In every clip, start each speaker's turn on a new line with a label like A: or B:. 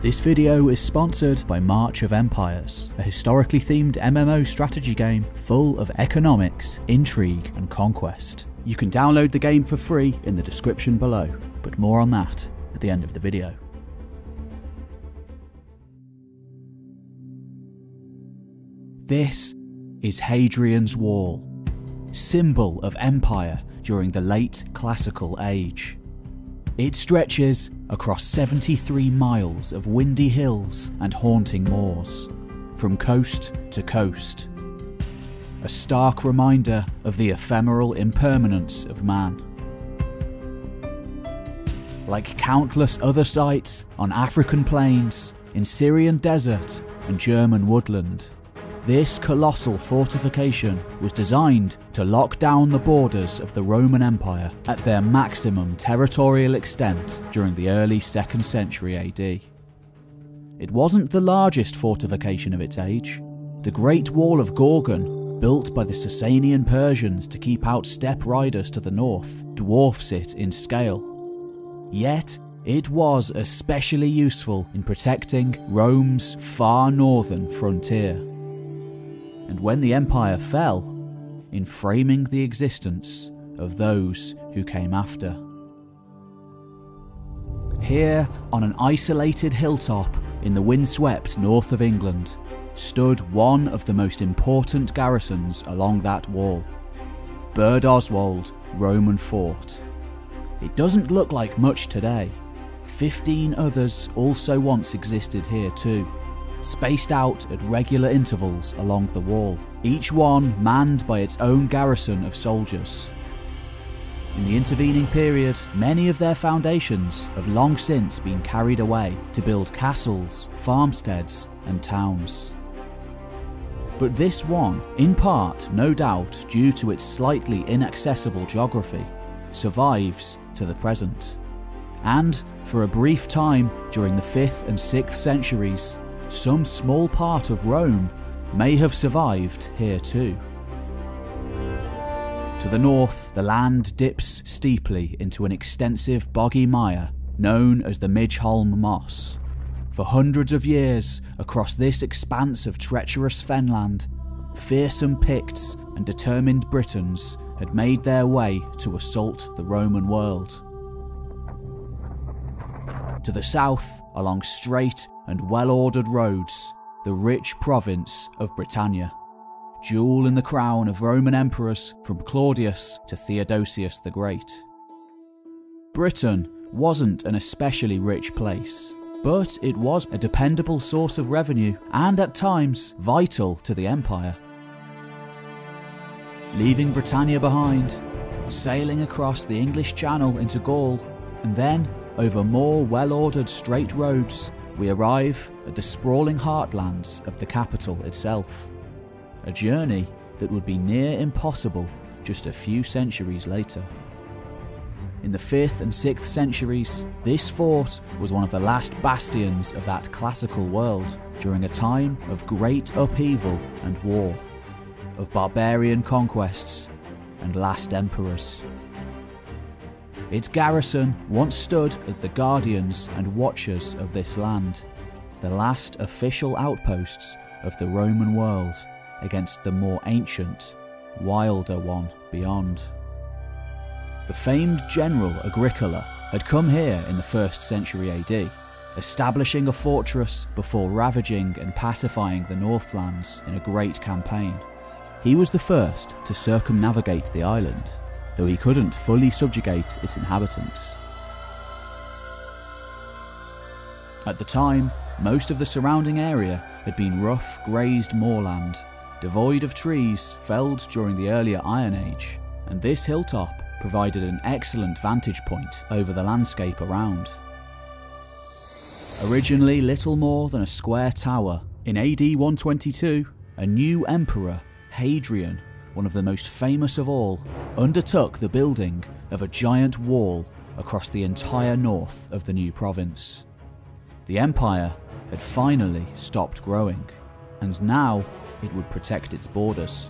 A: This video is sponsored by March of Empires, a historically themed MMO strategy game full of economics, intrigue, and conquest. You can download the game for free in the description below, but more on that at the end of the video. This is Hadrian's Wall, symbol of empire during the late classical age. It stretches across 73 miles of windy hills and haunting moors, from coast to coast. A stark reminder of the ephemeral impermanence of man. Like countless other sites on African plains, in Syrian desert, and German woodland, this colossal fortification was designed to lock down the borders of the Roman Empire at their maximum territorial extent during the early 2nd century AD. It wasn't the largest fortification of its age. The Great Wall of Gorgan, built by the Sasanian Persians to keep out steppe riders to the north, dwarfs it in scale. Yet, it was especially useful in protecting Rome's far northern frontier and when the empire fell, in framing the existence of those who came after. Here, on an isolated hilltop in the windswept north of England, stood one of the most important garrisons along that wall Birdoswald Roman Fort. It doesn't look like much today. Fifteen others also once existed here too spaced out at regular intervals along the wall, each one manned by its own garrison of soldiers. In the intervening period, many of their foundations have long since been carried away to build castles, farmsteads, and towns. But this one, in part no doubt due to its slightly inaccessible geography, survives to the present. And, for a brief time during the 5th and 6th centuries, some small part of Rome may have survived here too. To the north, the land dips steeply into an extensive boggy mire known as the Midgeholme Moss. For hundreds of years, across this expanse of treacherous fenland, fearsome Picts and determined Britons had made their way to assault the Roman world. To the south, along straight and well ordered roads, the rich province of Britannia, jewel in the crown of Roman emperors from Claudius to Theodosius the Great. Britain wasn't an especially rich place, but it was a dependable source of revenue and at times vital to the empire. Leaving Britannia behind, sailing across the English Channel into Gaul, and then over more well ordered straight roads we arrive at the sprawling heartlands of the capital itself. A journey that would be near impossible just a few centuries later. In the 5th and 6th centuries, this fort was one of the last bastions of that classical world during a time of great upheaval and war, of barbarian conquests and last emperors. Its garrison once stood as the guardians and watchers of this land, the last official outposts of the Roman world against the more ancient, wilder one beyond. The famed general Agricola had come here in the 1st century AD, establishing a fortress before ravaging and pacifying the Northlands in a great campaign. He was the first to circumnavigate the island though he couldn't fully subjugate its inhabitants. At the time, most of the surrounding area had been rough, grazed moorland, devoid of trees felled during the earlier Iron Age, and this hilltop provided an excellent vantage point over the landscape around. Originally little more than a square tower, in AD 122, a new emperor, Hadrian, one of the most famous of all, undertook the building of a giant wall across the entire north of the new province. The empire had finally stopped growing, and now it would protect its borders.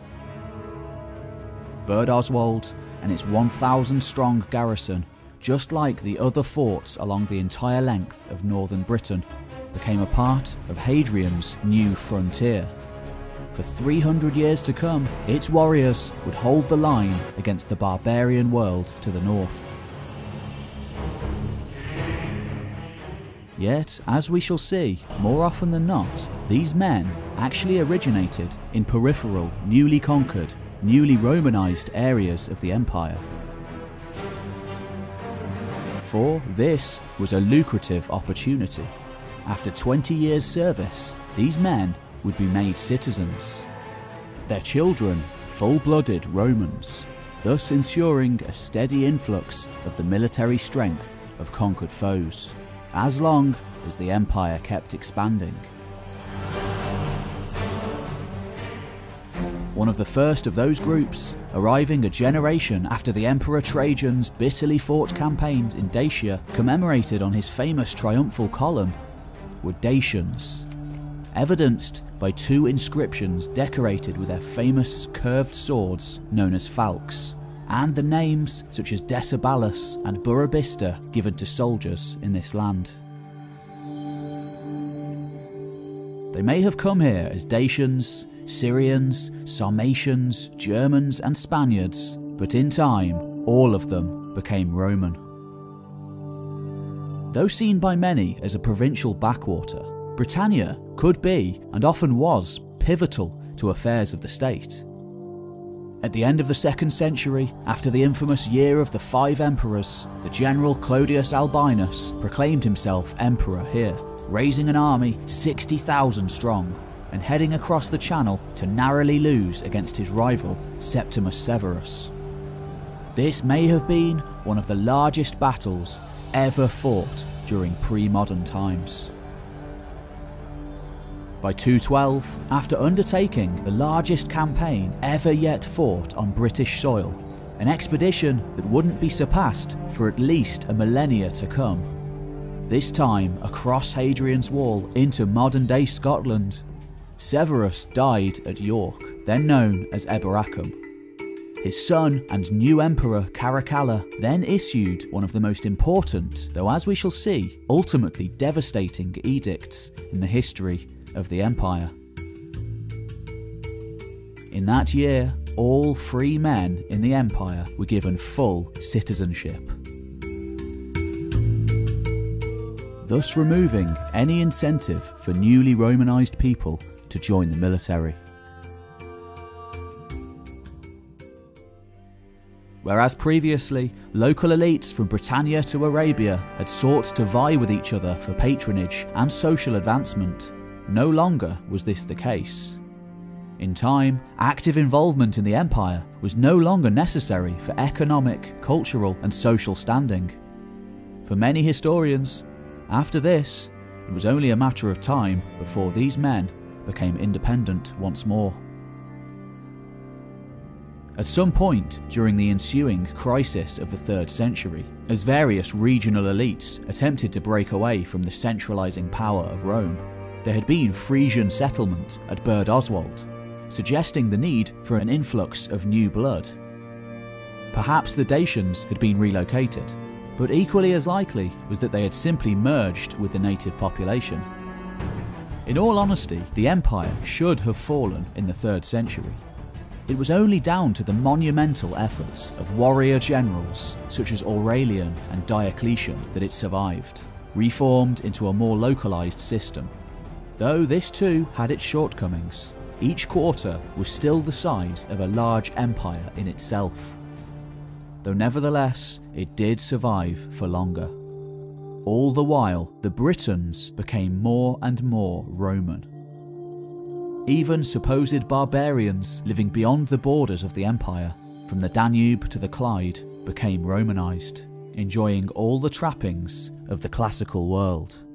A: Birdoswald and its 1,000 strong garrison, just like the other forts along the entire length of northern Britain, became a part of Hadrian's new frontier. For 300 years to come, its warriors would hold the line against the barbarian world to the north. Yet, as we shall see, more often than not, these men actually originated in peripheral, newly conquered, newly Romanized areas of the empire. For this was a lucrative opportunity. After 20 years' service, these men would be made citizens. Their children, full blooded Romans, thus ensuring a steady influx of the military strength of conquered foes as long as the empire kept expanding. One of the first of those groups, arriving a generation after the Emperor Trajan's bitterly fought campaigns in Dacia commemorated on his famous triumphal column, were Dacians, evidenced by two inscriptions decorated with their famous curved swords known as falx and the names such as Decebalus and Burebista given to soldiers in this land. They may have come here as Dacians, Syrians, Sarmatians, Germans, and Spaniards, but in time, all of them became Roman. Though seen by many as a provincial backwater, Britannia could be, and often was, pivotal to affairs of the state. At the end of the second century, after the infamous Year of the Five Emperors, the general Clodius Albinus proclaimed himself emperor here, raising an army 60,000 strong and heading across the channel to narrowly lose against his rival Septimus Severus. This may have been one of the largest battles ever fought during pre modern times. By 212, after undertaking the largest campaign ever yet fought on British soil, an expedition that wouldn't be surpassed for at least a millennia to come. This time across Hadrian's Wall into modern day Scotland, Severus died at York, then known as Eboracum. His son and new emperor Caracalla then issued one of the most important, though as we shall see, ultimately devastating edicts in the history of the empire. In that year, all free men in the empire were given full citizenship. Thus, removing any incentive for newly Romanized people to join the military. Whereas previously, local elites from Britannia to Arabia had sought to vie with each other for patronage and social advancement, no longer was this the case. In time, active involvement in the empire was no longer necessary for economic, cultural, and social standing. For many historians, after this, it was only a matter of time before these men became independent once more. At some point during the ensuing crisis of the 3rd century, as various regional elites attempted to break away from the centralising power of Rome, there had been Frisian settlement at Birdoswald, suggesting the need for an influx of new blood. Perhaps the Dacians had been relocated, but equally as likely was that they had simply merged with the native population. In all honesty, the empire should have fallen in the 3rd century. It was only down to the monumental efforts of warrior generals such as Aurelian and Diocletian that it survived, reformed into a more localised system Though this too had its shortcomings, each quarter was still the size of a large empire in itself. Though nevertheless, it did survive for longer. All the while, the Britons became more and more Roman. Even supposed barbarians living beyond the borders of the empire, from the Danube to the Clyde, became Romanized, enjoying all the trappings of the classical world.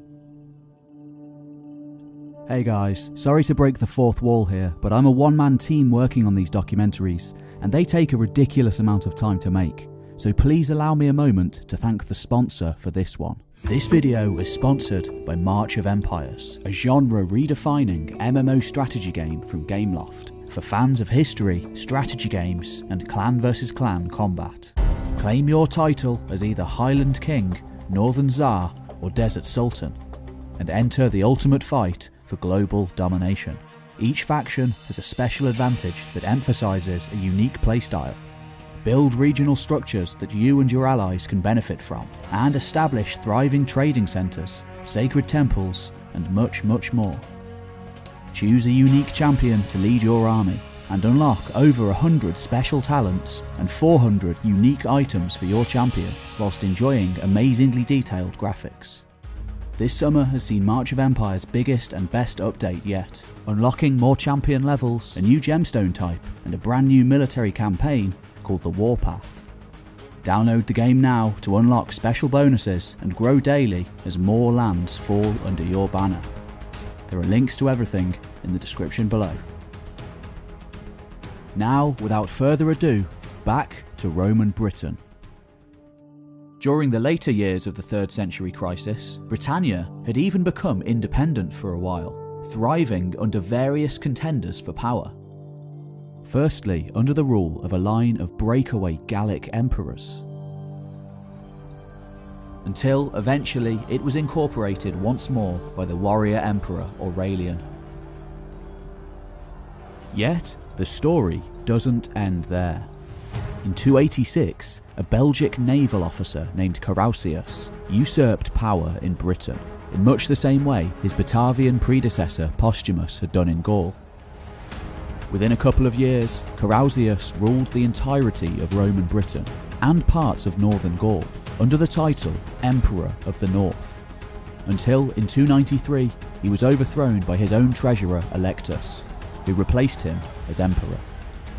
A: Hey guys, sorry to break the fourth wall here, but I'm a one man team working on these documentaries, and they take a ridiculous amount of time to make. So please allow me a moment to thank the sponsor for this one. This video is sponsored by March of Empires, a genre redefining MMO strategy game from Gameloft for fans of history, strategy games, and clan vs clan combat. Claim your title as either Highland King, Northern Tsar, or Desert Sultan and enter the ultimate fight for global domination. Each faction has a special advantage that emphasises a unique playstyle. Build regional structures that you and your allies can benefit from, and establish thriving trading centres, sacred temples, and much, much more. Choose a unique champion to lead your army, and unlock over 100 special talents and 400 unique items for your champion, whilst enjoying amazingly detailed graphics. This summer has seen March of Empire's biggest and best update yet, unlocking more champion levels, a new gemstone type, and a brand new military campaign called the Warpath. Download the game now to unlock special bonuses and grow daily as more lands fall under your banner. There are links to everything in the description below. Now, without further ado, back to Roman Britain. During the later years of the 3rd century crisis, Britannia had even become independent for a while, thriving under various contenders for power. Firstly, under the rule of a line of breakaway Gallic emperors. Until eventually it was incorporated once more by the warrior emperor Aurelian. Yet, the story doesn't end there. In 286, a Belgic naval officer named Carausius usurped power in Britain, in much the same way his Batavian predecessor Postumus had done in Gaul. Within a couple of years, Carausius ruled the entirety of Roman Britain and parts of northern Gaul under the title Emperor of the North, until in 293 he was overthrown by his own treasurer Allectus, who replaced him as emperor,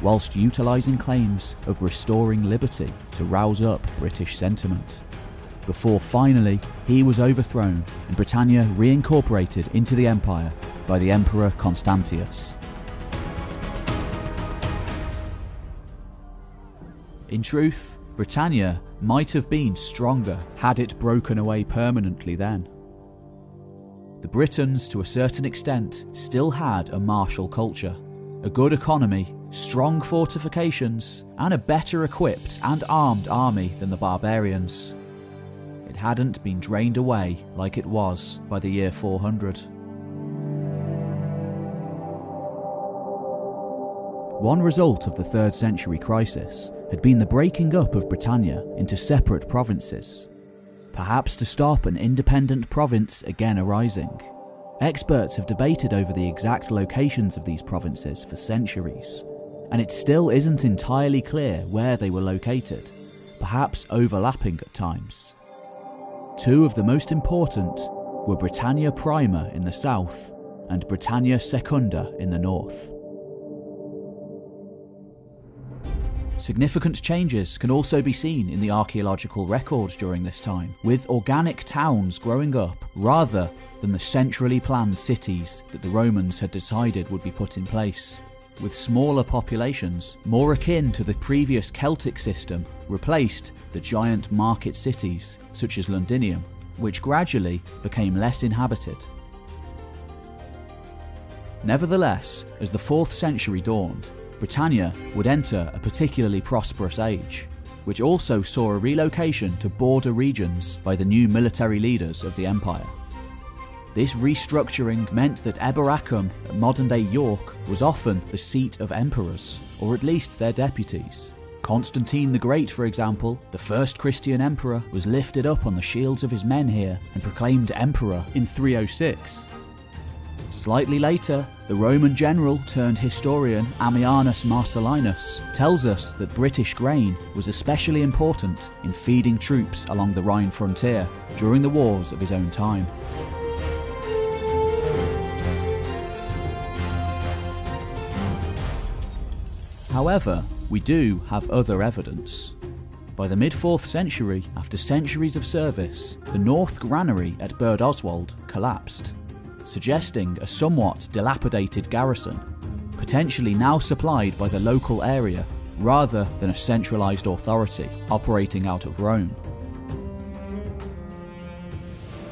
A: whilst utilising claims of restoring liberty to rouse up British sentiment. Before finally he was overthrown and Britannia reincorporated into the empire by the Emperor Constantius. In truth, Britannia might have been stronger had it broken away permanently then. The Britons, to a certain extent, still had a martial culture, a good economy, strong fortifications, and a better equipped and armed army than the barbarians. It hadn't been drained away like it was by the year 400. One result of the 3rd century crisis had been the breaking up of Britannia into separate provinces, perhaps to stop an independent province again arising. Experts have debated over the exact locations of these provinces for centuries, and it still isn't entirely clear where they were located, perhaps overlapping at times. Two of the most important were Britannia Prima in the south and Britannia Secunda in the north. Significant changes can also be seen in the archaeological record during this time, with organic towns growing up rather than the centrally planned cities that the Romans had decided would be put in place. With smaller populations, more akin to the previous Celtic system, replaced the giant market cities such as Londinium, which gradually became less inhabited. Nevertheless, as the 4th century dawned, Britannia would enter a particularly prosperous age, which also saw a relocation to border regions by the new military leaders of the empire. This restructuring meant that Eboracum, modern day York, was often the seat of emperors, or at least their deputies. Constantine the Great, for example, the first Christian emperor, was lifted up on the shields of his men here and proclaimed emperor in 306. Slightly later, the Roman general turned historian Ammianus Marcellinus tells us that British grain was especially important in feeding troops along the Rhine frontier during the wars of his own time. However, we do have other evidence. By the mid 4th century, after centuries of service, the North Granary at Birdoswald collapsed suggesting a somewhat dilapidated garrison, potentially now supplied by the local area rather than a centralised authority operating out of Rome.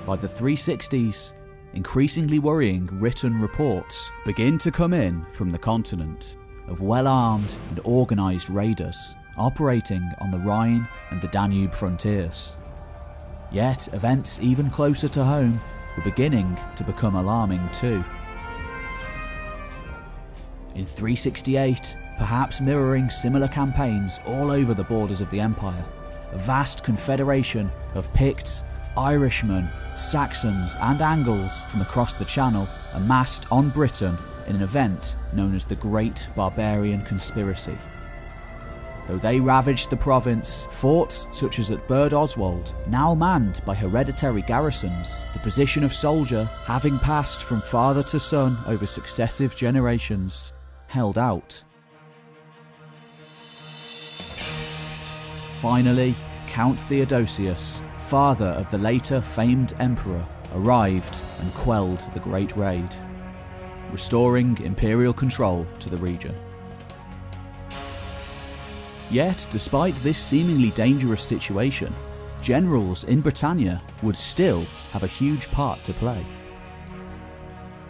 A: By the 360s, increasingly worrying written reports begin to come in from the continent of well armed and organised raiders operating on the Rhine and the Danube frontiers. Yet, events even closer to home were beginning to become alarming too. In 368, perhaps mirroring similar campaigns all over the borders of the empire, a vast confederation of Picts, Irishmen, Saxons, and Angles from across the Channel amassed on Britain in an event known as the Great Barbarian Conspiracy. Though they ravaged the province, forts such as at Birdoswald, now manned by hereditary garrisons, the position of soldier, having passed from father to son over successive generations, held out. Finally, Count Theodosius, father of the later famed emperor, arrived and quelled the Great Raid, restoring imperial control to the region. Yet, despite this seemingly dangerous situation, generals in Britannia would still have a huge part to play.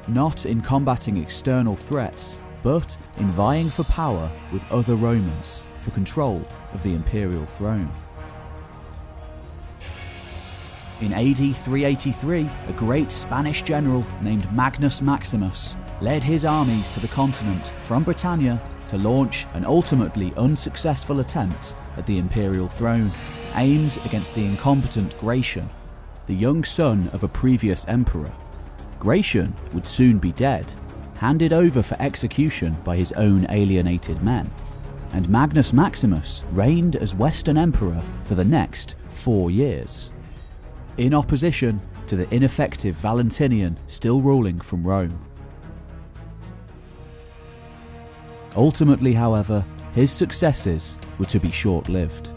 A: Not in combating external threats, but in vying for power with other Romans for control of the imperial throne. In AD 383, a great Spanish general named Magnus Maximus led his armies to the continent from Britannia to launch an ultimately unsuccessful attempt at the imperial throne, aimed against the incompetent Gratian, the young son of a previous emperor. Gratian would soon be dead, handed over for execution by his own alienated men, and Magnus Maximus reigned as Western Emperor for the next four years. In opposition to the ineffective Valentinian still ruling from Rome. Ultimately, however, his successes were to be short lived.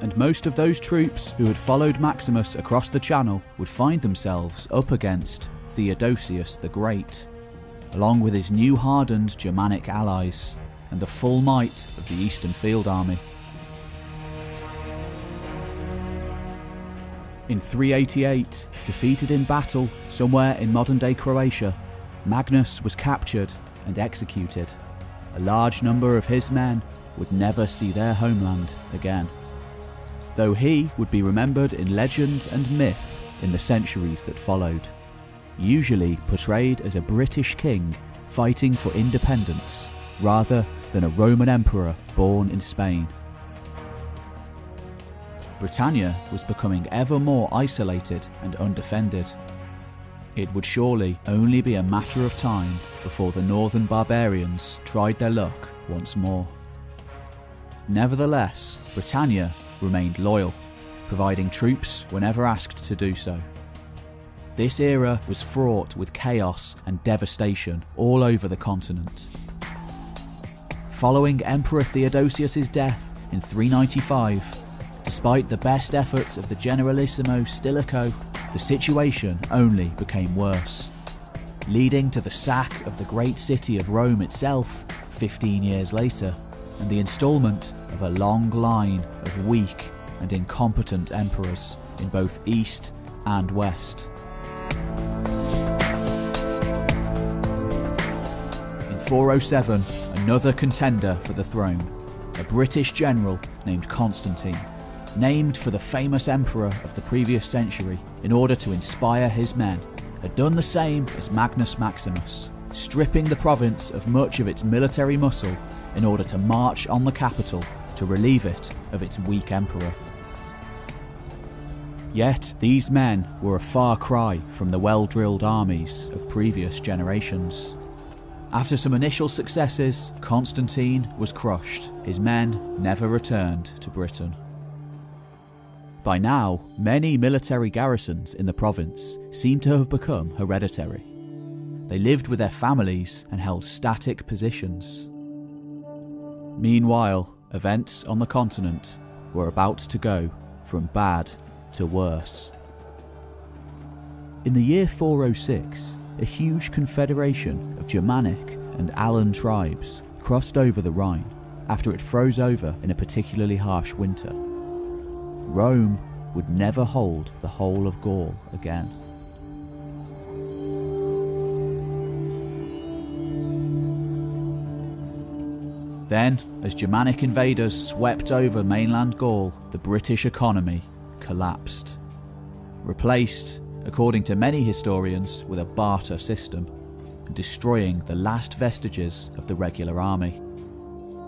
A: And most of those troops who had followed Maximus across the Channel would find themselves up against Theodosius the Great, along with his new hardened Germanic allies and the full might of the Eastern Field Army. In 388, defeated in battle somewhere in modern day Croatia, Magnus was captured and executed a large number of his men would never see their homeland again. Though he would be remembered in legend and myth in the centuries that followed, usually portrayed as a British king fighting for independence rather than a Roman emperor born in Spain. Britannia was becoming ever more isolated and undefended. It would surely only be a matter of time before the northern barbarians tried their luck once more. Nevertheless, Britannia remained loyal, providing troops whenever asked to do so. This era was fraught with chaos and devastation all over the continent. Following Emperor Theodosius' death in 395, despite the best efforts of the Generalissimo Stilicho the situation only became worse, leading to the sack of the great city of Rome itself 15 years later, and the installment of a long line of weak and incompetent emperors in both East and West. In 407, another contender for the throne, a British general named Constantine, named for the famous emperor of the previous century in order to inspire his men, had done the same as Magnus Maximus, stripping the province of much of its military muscle in order to march on the capital to relieve it of its weak emperor. Yet these men were a far cry from the well drilled armies of previous generations. After some initial successes, Constantine was crushed. His men never returned to Britain. By now, many military garrisons in the province seem to have become hereditary. They lived with their families and held static positions. Meanwhile, events on the continent were about to go from bad to worse. In the year 406, a huge confederation of Germanic and Alan tribes crossed over the Rhine after it froze over in a particularly harsh winter. Rome would never hold the whole of Gaul again. Then, as Germanic invaders swept over mainland Gaul, the British economy collapsed, replaced according to many historians, with a barter system, destroying the last vestiges of the regular army.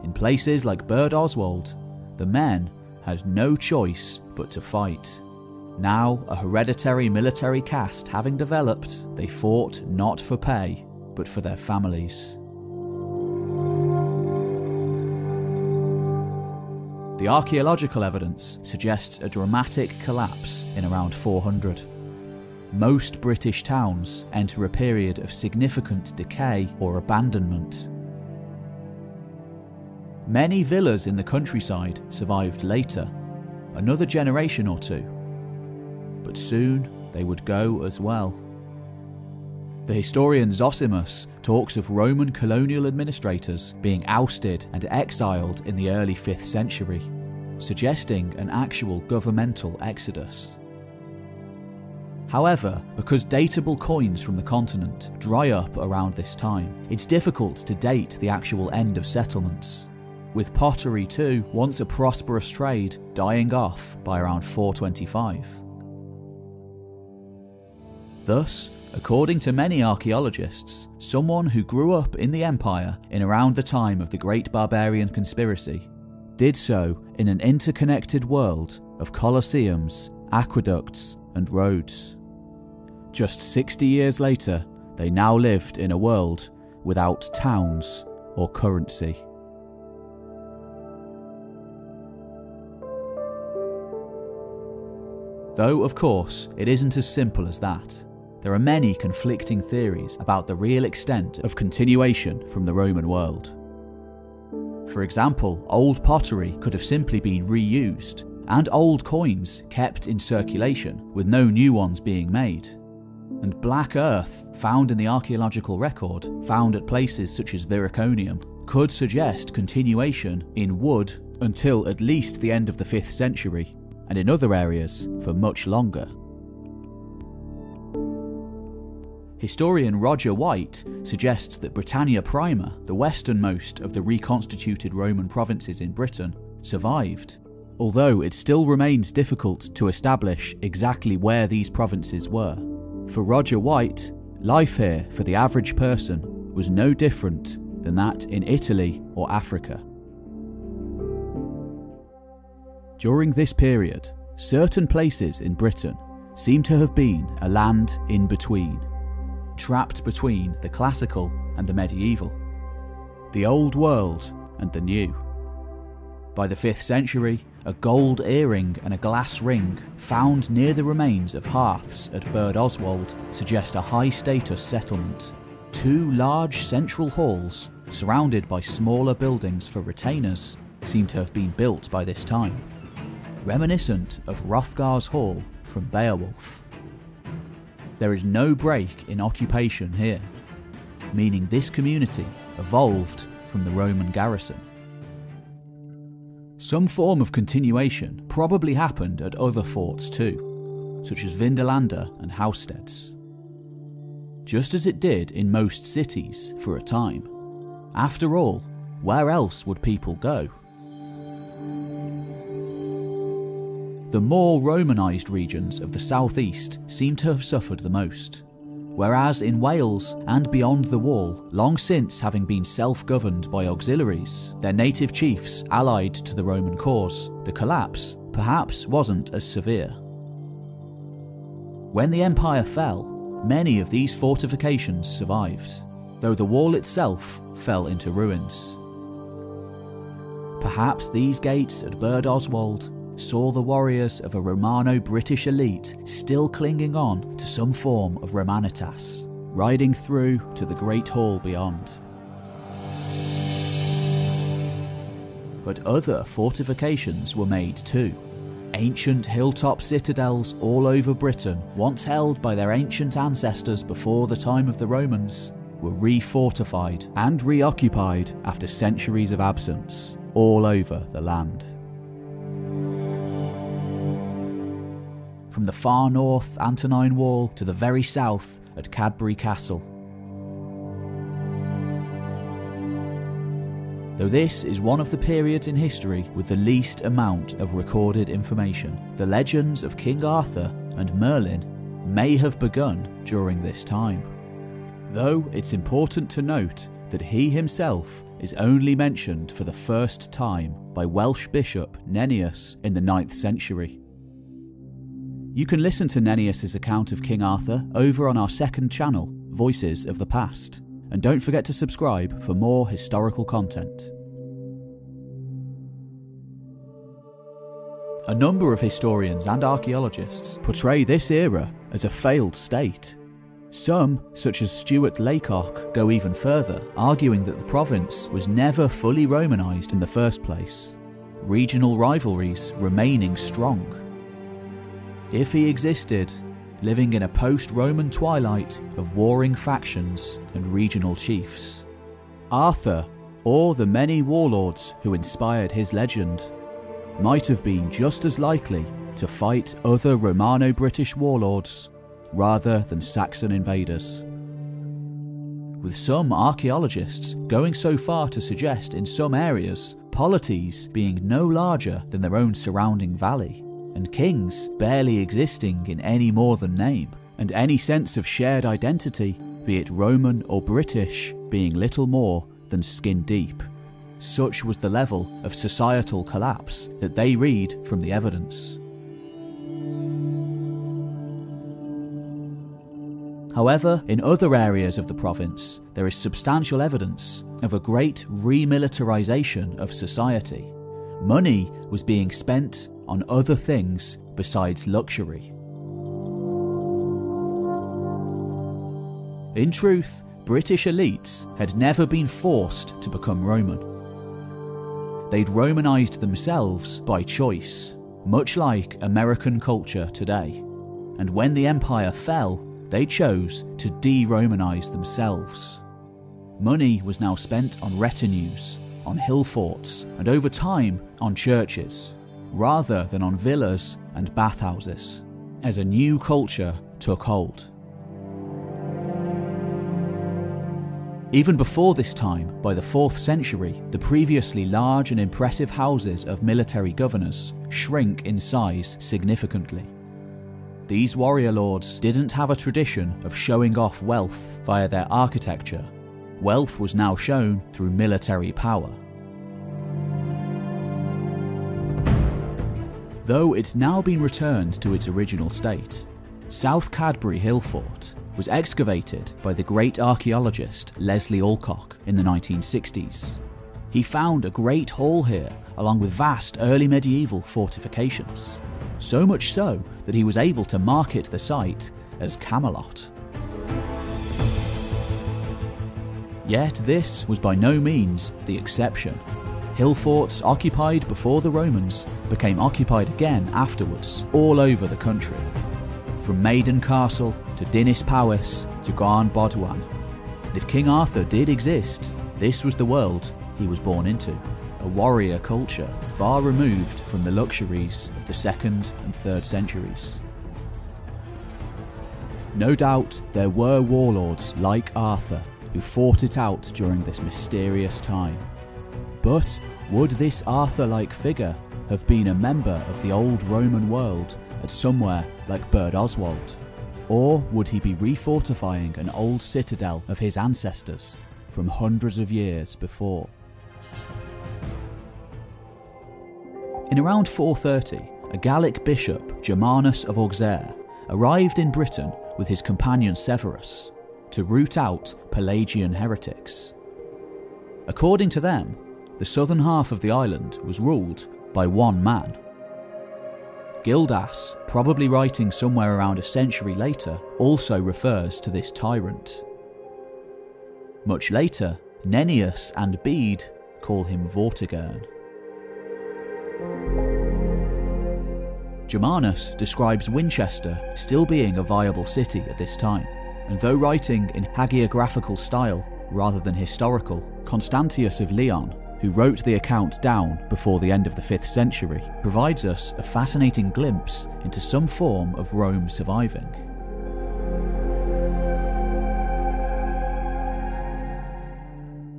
A: In places like Birdoswald, the men had no choice but to fight. Now, a hereditary military caste having developed, they fought not for pay, but for their families. The archaeological evidence suggests a dramatic collapse in around 400. Most British towns enter a period of significant decay or abandonment. Many villas in the countryside survived later, another generation or two, but soon they would go as well. The historian Zosimus talks of Roman colonial administrators being ousted and exiled in the early 5th century, suggesting an actual governmental exodus. However, because datable coins from the continent dry up around this time, it's difficult to date the actual end of settlements, with pottery too, once a prosperous trade, dying off by around 425. Thus, according to many archaeologists, someone who grew up in the empire in around the time of the Great Barbarian Conspiracy did so in an interconnected world of colosseums, aqueducts, and roads. Just 60 years later, they now lived in a world without towns or currency. Though, of course, it isn't as simple as that. There are many conflicting theories about the real extent of continuation from the Roman world. For example, old pottery could have simply been reused, and old coins kept in circulation with no new ones being made. And black earth found in the archaeological record, found at places such as Viriconium, could suggest continuation in wood until at least the end of the 5th century, and in other areas for much longer. Historian Roger White suggests that Britannia Prima, the westernmost of the reconstituted Roman provinces in Britain, survived, although it still remains difficult to establish exactly where these provinces were. For Roger White, life here for the average person was no different than that in Italy or Africa. During this period, certain places in Britain seem to have been a land in between trapped between the classical and the medieval, the old world and the new. By the 5th century, a gold earring and a glass ring found near the remains of hearths at Birdoswald suggest a high status settlement. Two large central halls, surrounded by smaller buildings for retainers, seem to have been built by this time, reminiscent of Hrothgar's Hall from Beowulf. There is no break in occupation here, meaning this community evolved from the Roman garrison. Some form of continuation probably happened at other forts too, such as Vindolanda and Housesteads. Just as it did in most cities for a time. After all, where else would people go? The more Romanised regions of the southeast seem to have suffered the most. Whereas in Wales and beyond the wall, long since having been self governed by auxiliaries, their native chiefs allied to the Roman cause, the collapse perhaps wasn't as severe. When the empire fell, many of these fortifications survived, though the wall itself fell into ruins. Perhaps these gates at Birdoswald saw the warriors of a Romano British elite still clinging on to some form of Romanitas, riding through to the Great Hall beyond. But other fortifications were made too. Ancient hilltop citadels all over Britain, once held by their ancient ancestors before the time of the Romans, were refortified and reoccupied after centuries of absence all over the land. From the far north Antonine Wall to the very south at Cadbury Castle. Though this is one of the periods in history with the least amount of recorded information, the legends of King Arthur and Merlin may have begun during this time. Though it's important to note that he himself is only mentioned for the first time by Welsh bishop Nennius in the 9th century. You can listen to Nennius's account of King Arthur over on our second channel, Voices of the Past, and don't forget to subscribe for more historical content. A number of historians and archaeologists portray this era as a failed state. Some, such as Stuart Laycock, go even further, arguing that the province was never fully Romanised in the first place, regional rivalries remaining strong. If he existed, living in a post Roman twilight of warring factions and regional chiefs. Arthur, or the many warlords who inspired his legend, might have been just as likely to fight other Romano British warlords rather than Saxon invaders. With some archaeologists going so far to suggest in some areas polities being no larger than their own surrounding valley, and kings barely existing in any more than name, and any sense of shared identity, be it Roman or British, being little more than skin deep. Such was the level of societal collapse that they read from the evidence. However, in other areas of the province, there is substantial evidence of a great remilitarization of society. Money was being spent on other things besides luxury. In truth, British elites had never been forced to become Roman they'd Romanized themselves by choice, much like American culture today. And when the empire fell, they chose to de Romanize themselves. Money was now spent on retinues, on hill forts, and over time on churches, rather than on villas and bathhouses, as a new culture took hold. Even before this time, by the 4th century, the previously large and impressive houses of military governors shrink in size significantly. These warrior lords didn't have a tradition of showing off wealth via their architecture. Wealth was now shown through military power. Though it's now been returned to its original state, South Cadbury Hill Fort was excavated by the great archaeologist Leslie Alcock in the 1960s. He found a great hall here, along with vast early medieval fortifications. So much so that he was able to market the site as Camelot. Yet this was by no means the exception. Hill forts occupied before the Romans became occupied again afterwards all over the country. From Maiden Castle to Dinas Powys to Garn Boduan. And if King Arthur did exist, this was the world he was born into a warrior culture far removed from the luxuries of the second and third centuries. No doubt there were warlords like Arthur who fought it out during this mysterious time. But would this Arthur like figure have been a member of the old Roman world at somewhere like Birdoswald? Or would he be refortifying an old citadel of his ancestors from hundreds of years before? In around 430, a Gallic bishop, Germanus of Auxerre, arrived in Britain with his companion Severus to root out Pelagian heretics. According to them, the southern half of the island was ruled by one man, Gildas, probably writing somewhere around a century later, also refers to this tyrant. Much later, Nennius and Bede call him Vortigern. Germanus describes Winchester still being a viable city at this time, and though writing in hagiographical style rather than historical, Constantius of Lyon who wrote the account down before the end of the 5th century, provides us a fascinating glimpse into some form of Rome surviving.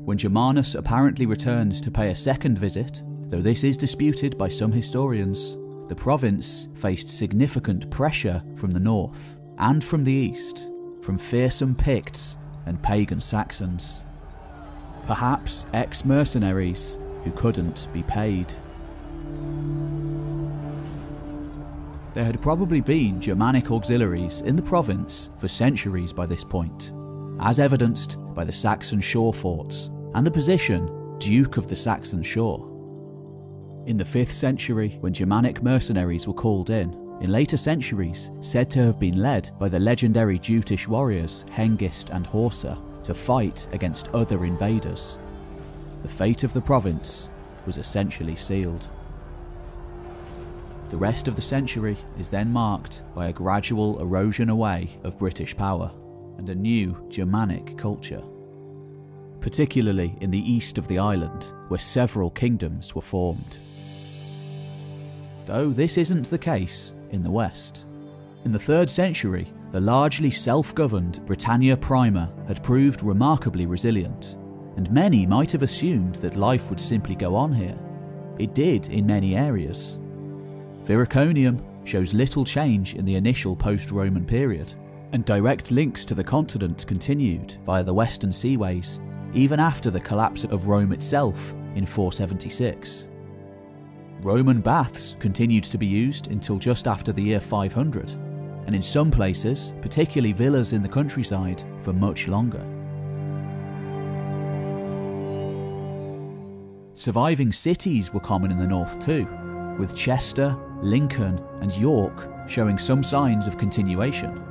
A: When Germanus apparently returns to pay a second visit, though this is disputed by some historians, the province faced significant pressure from the north, and from the east, from fearsome Picts and pagan Saxons. Perhaps ex mercenaries who couldn't be paid. There had probably been Germanic auxiliaries in the province for centuries by this point, as evidenced by the Saxon shore forts and the position Duke of the Saxon Shore. In the 5th century, when Germanic mercenaries were called in, in later centuries said to have been led by the legendary Jutish warriors Hengist and Horsa to fight against other invaders. The fate of the province was essentially sealed. The rest of the century is then marked by a gradual erosion away of British power and a new Germanic culture. Particularly in the east of the island, where several kingdoms were formed. Though this isn't the case in the west. In the 3rd century, the largely self governed Britannia Prima had proved remarkably resilient, and many might have assumed that life would simply go on here. It did in many areas. Viriconium shows little change in the initial post Roman period, and direct links to the continent continued via the western seaways even after the collapse of Rome itself in 476. Roman baths continued to be used until just after the year 500, and in some places, particularly villas in the countryside, for much longer. Surviving cities were common in the north too, with Chester, Lincoln, and York showing some signs of continuation.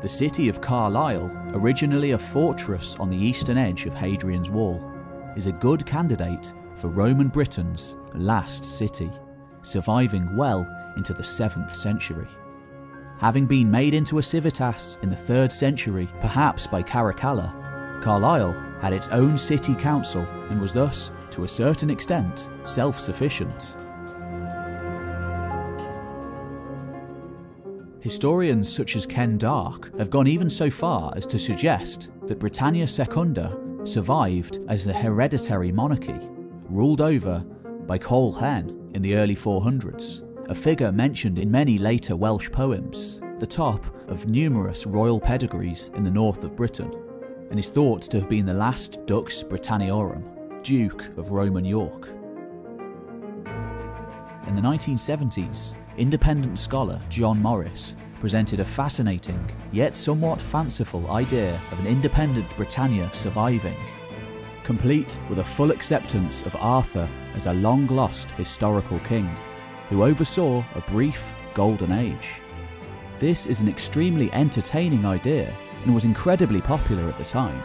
A: The city of Carlisle, originally a fortress on the eastern edge of Hadrian's Wall, is a good candidate for Roman Britain's last city, surviving well into the 7th century. Having been made into a civitas in the 3rd century, perhaps by Caracalla, Carlisle had its own city council and was thus, to a certain extent, self sufficient. Historians such as Ken Dark have gone even so far as to suggest that Britannia Secunda survived as a hereditary monarchy, ruled over by Coel Hen in the early 400s, a figure mentioned in many later Welsh poems, the top of numerous royal pedigrees in the north of Britain, and is thought to have been the last Dux Britanniarum, Duke of Roman York. In the 1970s, independent scholar John Morris presented a fascinating, yet somewhat fanciful idea of an independent Britannia surviving complete with a full acceptance of Arthur as a long lost historical king, who oversaw a brief golden age. This is an extremely entertaining idea and was incredibly popular at the time,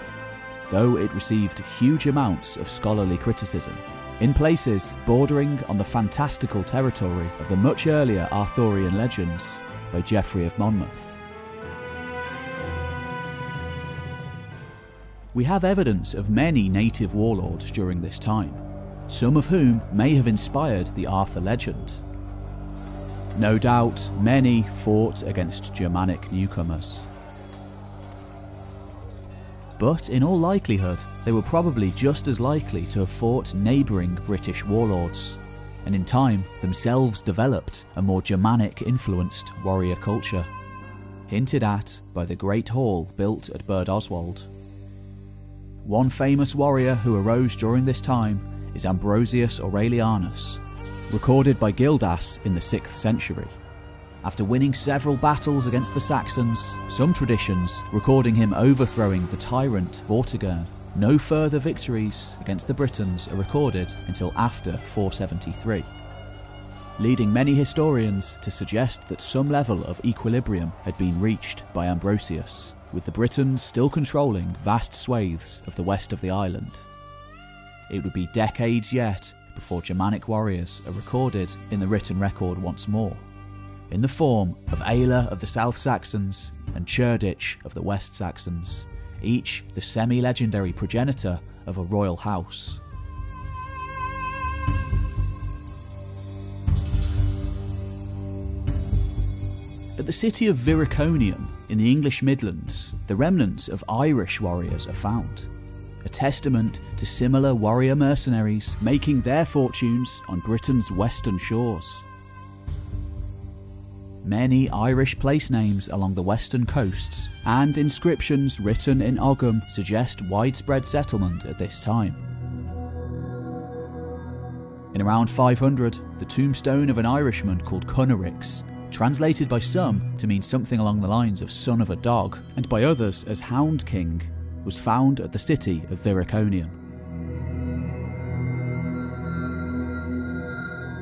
A: though it received huge amounts of scholarly criticism, in places bordering on the fantastical territory of the much earlier Arthurian legends by Geoffrey of Monmouth. We have evidence of many native warlords during this time, some of whom may have inspired the Arthur legend. No doubt, many fought against Germanic newcomers. But in all likelihood, they were probably just as likely to have fought neighbouring British warlords, and in time themselves developed a more Germanic influenced warrior culture, hinted at by the Great Hall built at Birdoswald. One famous warrior who arose during this time is Ambrosius Aurelianus, recorded by Gildas in the 6th century. After winning several battles against the Saxons, some traditions recording him overthrowing the tyrant Vortigern, no further victories against the Britons are recorded until after 473, leading many historians to suggest that some level of equilibrium had been reached by Ambrosius with the Britons still controlling vast swathes of the west of the island. It would be decades yet before Germanic warriors are recorded in the written record once more, in the form of Aelle of the South Saxons and Cerdic of the West Saxons, each the semi legendary progenitor of a royal house. At the city of Viriconium in the English Midlands, the remnants of Irish warriors are found, a testament to similar warrior mercenaries making their fortunes on Britain's western shores. many Irish place names along the western coasts, and inscriptions written in Ogham suggest widespread settlement at this time. In around 500, the tombstone of an Irishman called Cunorix, translated by some to mean something along the lines of son of a dog, and by others as Hound King, was found at the city of Viriconium.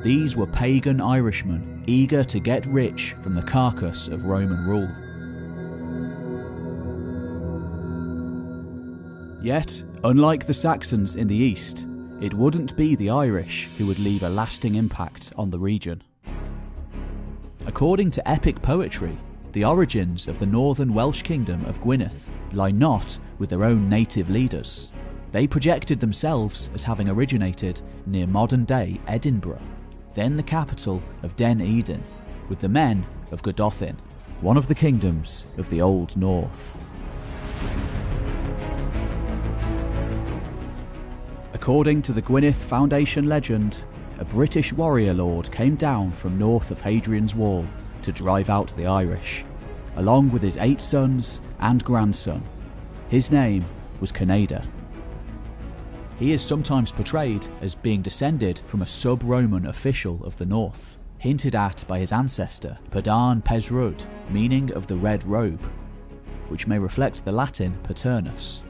A: These were pagan Irishmen eager to get rich from the carcass of Roman rule. Yet, unlike the Saxons in the east, it wouldn't be the Irish who would leave a lasting impact on the region. According to epic poetry, the origins of the northern Welsh kingdom of Gwynedd lie not with their own native leaders. They projected themselves as having originated near modern day Edinburgh then the capital of Din Eidyn, with the men of Gododdin, one of the kingdoms of the Old North. According to the Gwynedd Foundation legend, a British warrior lord came down from north of Hadrian's Wall to drive out the Irish, along with his eight sons and grandson. His name was Cunedda. He is sometimes portrayed as being descended from a sub Roman official of the north, hinted at by his ancestor, Padarn Beisrudd, meaning of the red robe, which may reflect the Latin paternus.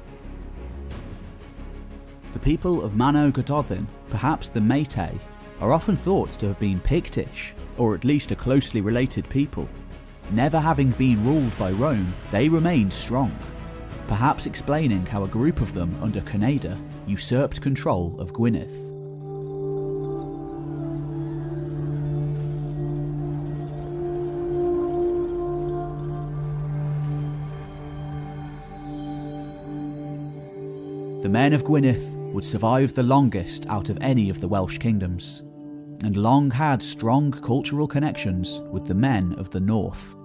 A: The people of Manaw Gododdin, perhaps the Maeatae, are often thought to have been Pictish, or at least a closely related people. Never having been ruled by Rome, they remained strong, perhaps explaining how a group of them under Cunedda usurped control of Gwynedd. The men of Gwynedd would survive the longest out of any of the Welsh kingdoms, and long had strong cultural connections with the men of the north.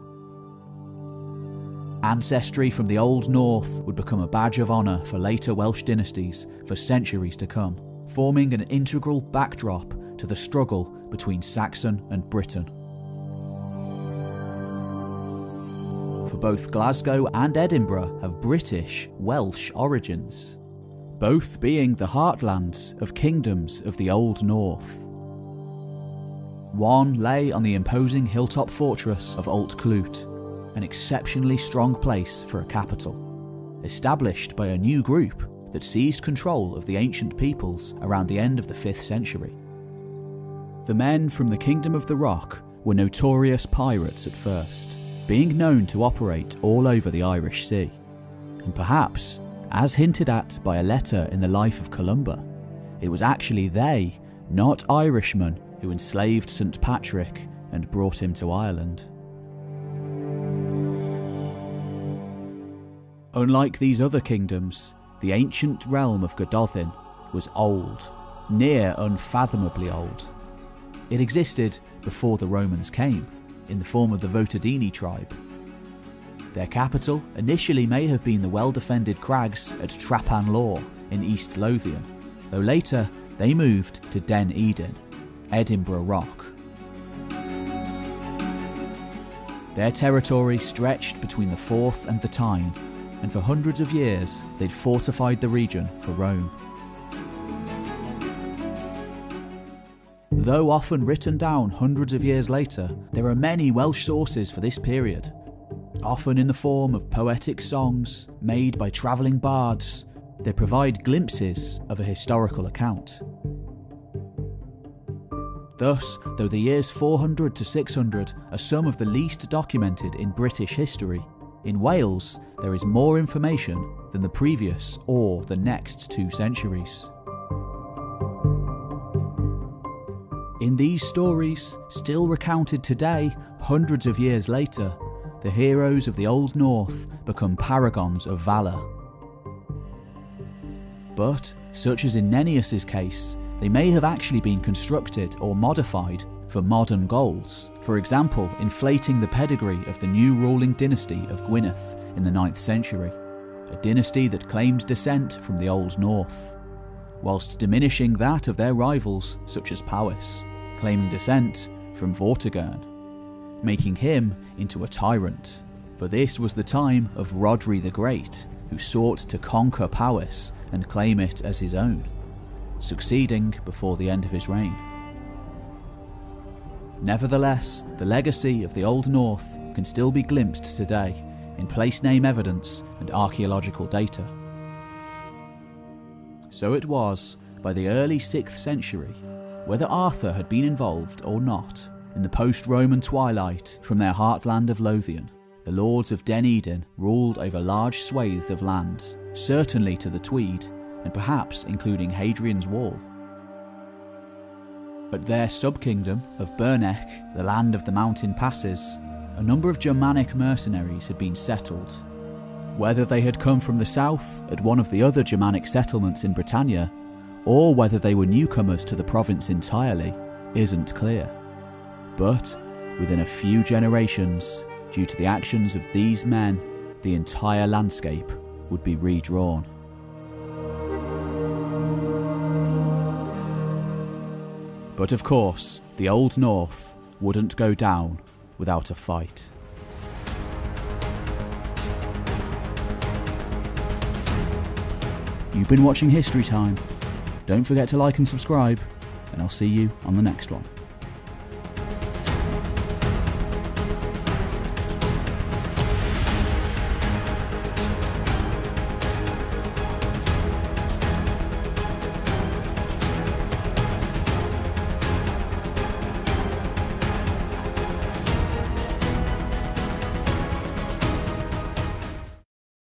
A: Ancestry from the Old North would become a badge of honour for later Welsh dynasties for centuries to come, forming an integral backdrop to the struggle between Saxon and Britain. For both Glasgow and Edinburgh have British Welsh origins, both being the heartlands of kingdoms of the Old North. One lay on the imposing hilltop fortress of Alt Clut, an exceptionally strong place for a capital, established by a new group that seized control of the ancient peoples around the end of the 5th century. The men from the Kingdom of the Rock were notorious pirates at first, being known to operate all over the Irish Sea. And perhaps, as hinted at by a letter in the life of Columba, it was actually they, not Irishmen, who enslaved St. Patrick and brought him to Ireland. Unlike these other kingdoms, the ancient realm of Gododdin was old, near unfathomably old. It existed before the Romans came, in the form of the Votadini tribe. Their capital initially may have been the well defended crags at Traprain Law in East Lothian, though later they moved to Din Eidyn, Edinburgh Rock. Their territory stretched between the Forth and the Tyne and for hundreds of years they'd fortified the region for Rome. Though often written down hundreds of years later, there are many Welsh sources for this period, often in the form of poetic songs made by travelling bards. They provide glimpses of a historical account. Thus, though the years 400 to 600 are some of the least documented in British history, in Wales, there is more information than the previous or the next two centuries. In these stories, still recounted today, hundreds of years later, the heroes of the Old North become paragons of valour. But, such as in Nennius's case, they may have actually been constructed or modified for modern goals, for example, inflating the pedigree of the new ruling dynasty of Gwynedd in the 9th century, a dynasty that claimed descent from the Old North, whilst diminishing that of their rivals such as Powys, claiming descent from Vortigern. making him into a tyrant. For this was the time of Rhodri the Great, who sought to conquer Powys and claim it as his own, succeeding before the end of his reign. Nevertheless, the legacy of the Old North can still be glimpsed today in place name evidence and archaeological data. So it was, by the early 6th century, whether Arthur had been involved or not, in the post Roman twilight from their heartland of Lothian, the lords of Din Eidyn ruled over large swathes of lands, certainly to the Tweed, and perhaps including Hadrian's Wall. At their subkingdom of Bernech, the land of the mountain passes, a number of Germanic mercenaries had been settled. Whether they had come from the south at one of the other Germanic settlements in Britannia, or whether they were newcomers to the province entirely, isn't clear. But within a few generations, due to the actions of these men, the entire landscape would be redrawn. But of course, the Old North wouldn't go down without a fight. You've been watching History Time. Don't forget to like and subscribe, and I'll see you on the next one.